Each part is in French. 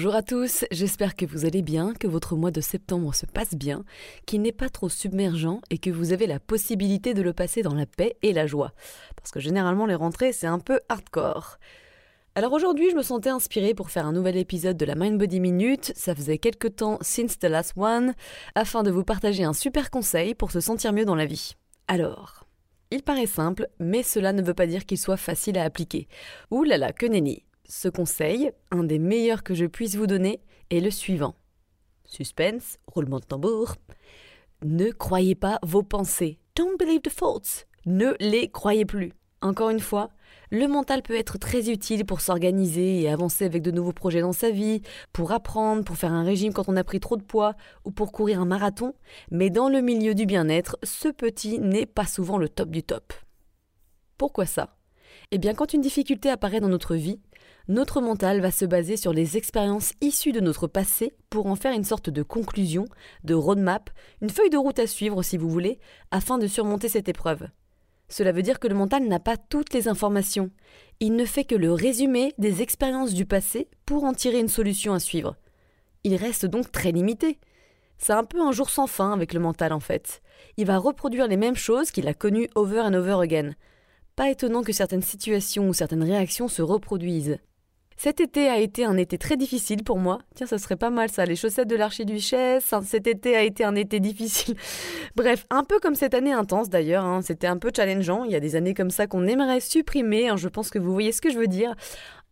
Bonjour à tous, j'espère que vous allez bien, que votre mois de septembre se passe bien, qu'il n'est pas trop submergent et que vous avez la possibilité de le passer dans la paix et la joie. Parce que généralement les rentrées c'est un peu hardcore. Alors aujourd'hui je me sentais inspirée pour faire un nouvel épisode de la Mind Body Minute, ça faisait quelques temps since the last one, afin de vous partager un super conseil pour se sentir mieux dans la vie. Alors, il paraît simple, mais cela ne veut pas dire qu'il soit facile à appliquer. Ouh là là, que nenni ce conseil, un des meilleurs que je puisse vous donner, est le suivant. Suspense, roulement de tambour. Ne croyez pas vos pensées. Don't believe the thoughts. Ne les croyez plus. Encore une fois, le mental peut être très utile pour s'organiser et avancer avec de nouveaux projets dans sa vie, pour apprendre, pour faire un régime quand on a pris trop de poids ou pour courir un marathon, mais dans le milieu du bien-être, ce petit n'est pas souvent le top du top. Pourquoi ça? Eh bien quand une difficulté apparaît dans notre vie, notre mental va se baser sur les expériences issues de notre passé pour en faire une sorte de conclusion, de roadmap, une feuille de route à suivre si vous voulez, afin de surmonter cette épreuve. Cela veut dire que le mental n'a pas toutes les informations. Il ne fait que le résumé des expériences du passé pour en tirer une solution à suivre. Il reste donc très limité. C'est un peu un jour sans fin avec le mental en fait. Il va reproduire les mêmes choses qu'il a connues over and over again. Pas étonnant que certaines situations ou certaines réactions se reproduisent. Cet été a été un été très difficile pour moi. Tiens, ça serait pas mal ça, les chaussettes de l'archiduchesse. Cet été a été un été difficile. Bref, un peu comme cette année intense d'ailleurs. Hein. C'était un peu challengeant. Il y a des années comme ça qu'on aimerait supprimer. Hein. Je pense que vous voyez ce que je veux dire.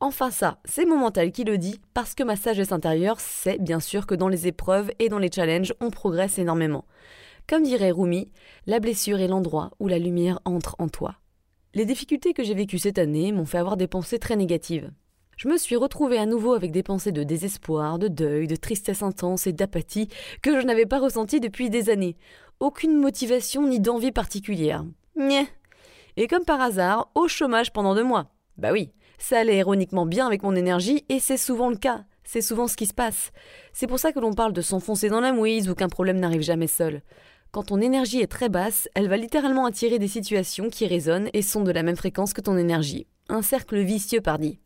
Enfin ça, c'est mon mental qui le dit, parce que ma sagesse intérieure sait bien sûr que dans les épreuves et dans les challenges, on progresse énormément. Comme dirait Rumi, la blessure est l'endroit où la lumière entre en toi. Les difficultés que j'ai vécues cette année m'ont fait avoir des pensées très négatives je me suis retrouvée à nouveau avec des pensées de désespoir, de deuil, de tristesse intense et d'apathie que je n'avais pas ressenties depuis des années. Aucune motivation ni d'envie particulière. Nyeh. Et comme par hasard, au chômage pendant deux mois. Bah oui, ça allait ironiquement bien avec mon énergie et c'est souvent le cas. C'est souvent ce qui se passe. C'est pour ça que l'on parle de s'enfoncer dans la mouise ou qu'un problème n'arrive jamais seul. Quand ton énergie est très basse, elle va littéralement attirer des situations qui résonnent et sont de la même fréquence que ton énergie. Un cercle vicieux, pardi.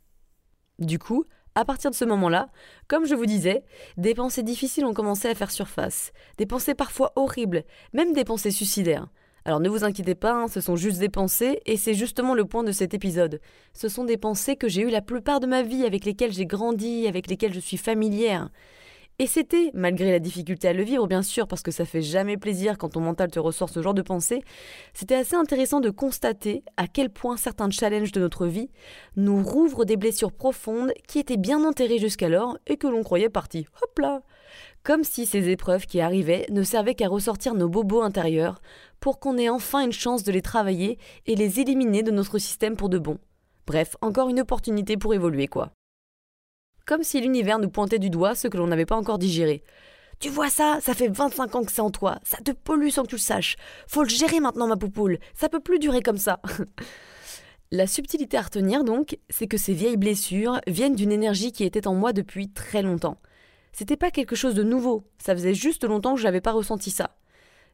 Du coup, à partir de ce moment-là, comme je vous disais, des pensées difficiles ont commencé à faire surface, des pensées parfois horribles, même des pensées suicidaires. Alors ne vous inquiétez pas, hein, ce sont juste des pensées, et c'est justement le point de cet épisode. Ce sont des pensées que j'ai eues la plupart de ma vie, avec lesquelles j'ai grandi, avec lesquelles je suis familière. Et c'était, malgré la difficulté à le vivre bien sûr, parce que ça fait jamais plaisir quand ton mental te ressort ce genre de pensée, c'était assez intéressant de constater à quel point certains challenges de notre vie nous rouvrent des blessures profondes qui étaient bien enterrées jusqu'alors et que l'on croyait parties. Hop là Comme si ces épreuves qui arrivaient ne servaient qu'à ressortir nos bobos intérieurs pour qu'on ait enfin une chance de les travailler et les éliminer de notre système pour de bon. Bref, encore une opportunité pour évoluer quoi comme si l'univers nous pointait du doigt ce que l'on n'avait pas encore digéré. Tu vois ça Ça fait 25 ans que c'est en toi. Ça te pollue sans que tu le saches. Faut le gérer maintenant, ma poupoule. Ça peut plus durer comme ça. La subtilité à retenir donc, c'est que ces vieilles blessures viennent d'une énergie qui était en moi depuis très longtemps. C'était pas quelque chose de nouveau, ça faisait juste longtemps que je n'avais pas ressenti ça.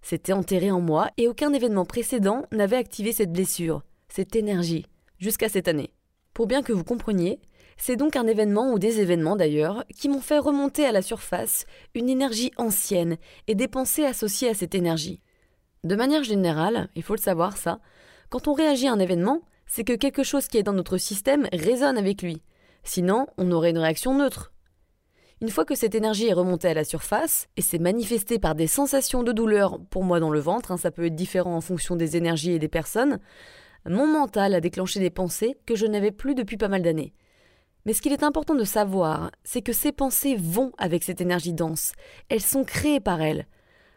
C'était enterré en moi et aucun événement précédent n'avait activé cette blessure, cette énergie, jusqu'à cette année. Pour bien que vous compreniez, c'est donc un événement ou des événements d'ailleurs qui m'ont fait remonter à la surface une énergie ancienne et des pensées associées à cette énergie. De manière générale, il faut le savoir ça, quand on réagit à un événement, c'est que quelque chose qui est dans notre système résonne avec lui. Sinon, on aurait une réaction neutre. Une fois que cette énergie est remontée à la surface, et s'est manifestée par des sensations de douleur, pour moi dans le ventre, hein, ça peut être différent en fonction des énergies et des personnes, mon mental a déclenché des pensées que je n'avais plus depuis pas mal d'années. Mais ce qu'il est important de savoir, c'est que ces pensées vont avec cette énergie dense. Elles sont créées par elle.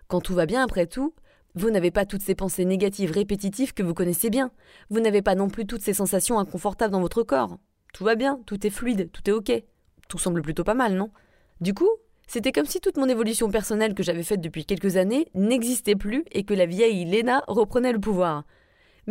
Quand tout va bien après tout, vous n'avez pas toutes ces pensées négatives répétitives que vous connaissez bien. Vous n'avez pas non plus toutes ces sensations inconfortables dans votre corps. Tout va bien, tout est fluide, tout est ok. Tout semble plutôt pas mal, non? Du coup, c'était comme si toute mon évolution personnelle que j'avais faite depuis quelques années n'existait plus et que la vieille Lena reprenait le pouvoir.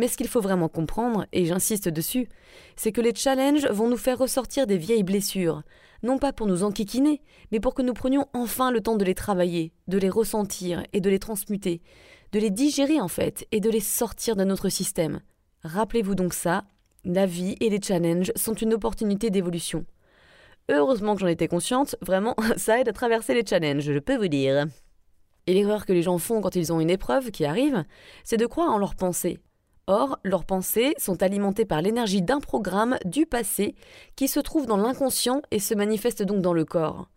Mais ce qu'il faut vraiment comprendre, et j'insiste dessus, c'est que les challenges vont nous faire ressortir des vieilles blessures, non pas pour nous enquiquiner, mais pour que nous prenions enfin le temps de les travailler, de les ressentir et de les transmuter, de les digérer en fait, et de les sortir de notre système. Rappelez-vous donc ça, la vie et les challenges sont une opportunité d'évolution. Heureusement que j'en étais consciente, vraiment, ça aide à traverser les challenges, je peux vous dire. Et l'erreur que les gens font quand ils ont une épreuve qui arrive, c'est de croire en leurs pensées. Or, leurs pensées sont alimentées par l'énergie d'un programme du passé qui se trouve dans l'inconscient et se manifeste donc dans le corps.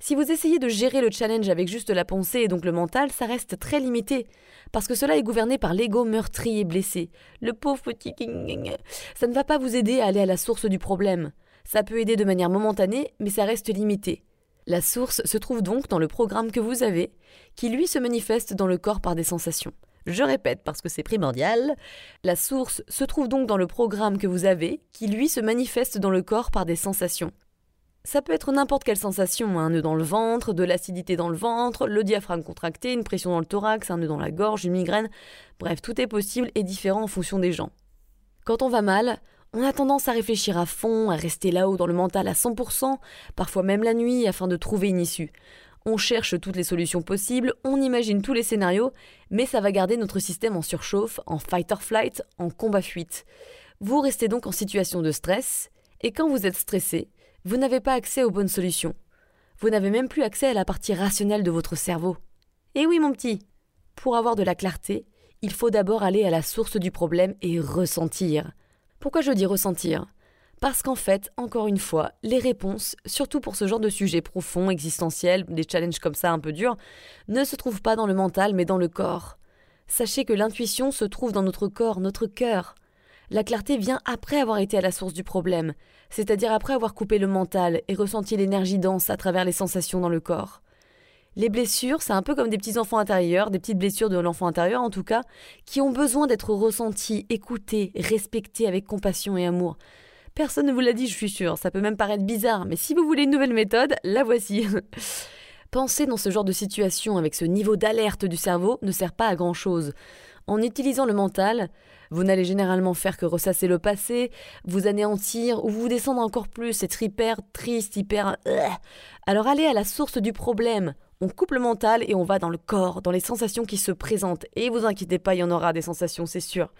Si vous essayez de gérer le challenge avec juste la pensée et donc le mental, ça reste très limité, parce que cela est gouverné par l'ego meurtri et blessé. Le pauvre petit... Ça ne va pas vous aider à aller à la source du problème. Ça peut aider de manière momentanée, mais ça reste limité. La source se trouve donc dans le programme que vous avez, qui lui se manifeste dans le corps par des sensations. Je répète parce que c'est primordial. La source se trouve donc dans le programme que vous avez, qui lui se manifeste dans le corps par des sensations. Ça peut être n'importe quelle sensation, un nœud dans le ventre, de l'acidité dans le ventre, le diaphragme contracté, une pression dans le thorax, un nœud dans la gorge, une migraine. Bref, tout est possible et différent en fonction des gens. Quand on va mal, on a tendance à réfléchir à fond, à rester là-haut dans le mental à 100%, parfois même la nuit, afin de trouver une issue. On cherche toutes les solutions possibles, on imagine tous les scénarios, mais ça va garder notre système en surchauffe, en fight or flight, en combat-fuite. Vous restez donc en situation de stress, et quand vous êtes stressé, vous n'avez pas accès aux bonnes solutions. Vous n'avez même plus accès à la partie rationnelle de votre cerveau. Eh oui, mon petit Pour avoir de la clarté, il faut d'abord aller à la source du problème et ressentir. Pourquoi je dis ressentir? Parce qu'en fait, encore une fois, les réponses, surtout pour ce genre de sujet profond, existentiel, des challenges comme ça un peu durs, ne se trouvent pas dans le mental mais dans le corps. Sachez que l'intuition se trouve dans notre corps, notre cœur. La clarté vient après avoir été à la source du problème, c'est-à-dire après avoir coupé le mental et ressenti l'énergie dense à travers les sensations dans le corps. Les blessures, c'est un peu comme des petits enfants intérieurs, des petites blessures de l'enfant intérieur en tout cas, qui ont besoin d'être ressenties, écoutées, respectées avec compassion et amour. Personne ne vous l'a dit, je suis sûre, ça peut même paraître bizarre, mais si vous voulez une nouvelle méthode, la voici. Penser dans ce genre de situation avec ce niveau d'alerte du cerveau ne sert pas à grand chose. En utilisant le mental, vous n'allez généralement faire que ressasser le passé, vous anéantir ou vous descendre encore plus, être hyper triste, hyper... Euh. Alors allez à la source du problème. On coupe le mental et on va dans le corps, dans les sensations qui se présentent. Et vous inquiétez pas, il y en aura des sensations, c'est sûr.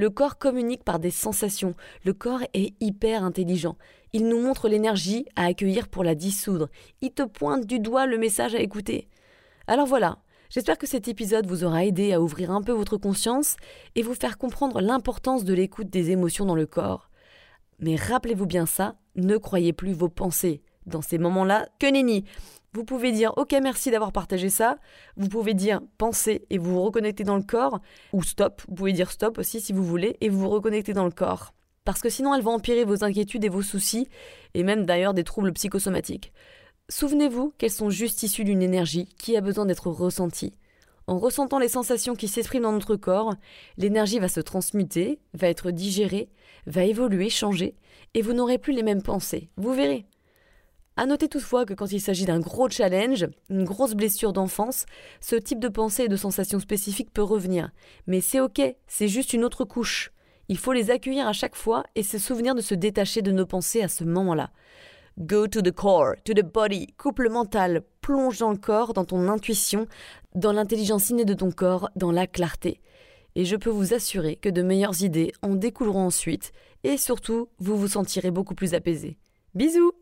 Le corps communique par des sensations. Le corps est hyper intelligent. Il nous montre l'énergie à accueillir pour la dissoudre. Il te pointe du doigt le message à écouter. Alors voilà, J'espère que cet épisode vous aura aidé à ouvrir un peu votre conscience et vous faire comprendre l'importance de l'écoute des émotions dans le corps. Mais rappelez-vous bien ça, ne croyez plus vos pensées. Dans ces moments-là, que nenni Vous pouvez dire OK merci d'avoir partagé ça, vous pouvez dire pensez et vous vous reconnectez dans le corps, ou stop, vous pouvez dire stop aussi si vous voulez, et vous vous reconnectez dans le corps. Parce que sinon elle va empirer vos inquiétudes et vos soucis, et même d'ailleurs des troubles psychosomatiques. Souvenez-vous qu'elles sont juste issues d'une énergie qui a besoin d'être ressentie. En ressentant les sensations qui s'expriment dans notre corps, l'énergie va se transmuter, va être digérée, va évoluer, changer, et vous n'aurez plus les mêmes pensées. Vous verrez. À noter toutefois que quand il s'agit d'un gros challenge, une grosse blessure d'enfance, ce type de pensée et de sensations spécifiques peut revenir. Mais c'est ok, c'est juste une autre couche. Il faut les accueillir à chaque fois et se souvenir de se détacher de nos pensées à ce moment-là. Go to the core, to the body, couple mental, plonge dans le corps, dans ton intuition, dans l'intelligence innée de ton corps, dans la clarté. Et je peux vous assurer que de meilleures idées en découleront ensuite, et surtout, vous vous sentirez beaucoup plus apaisé. Bisous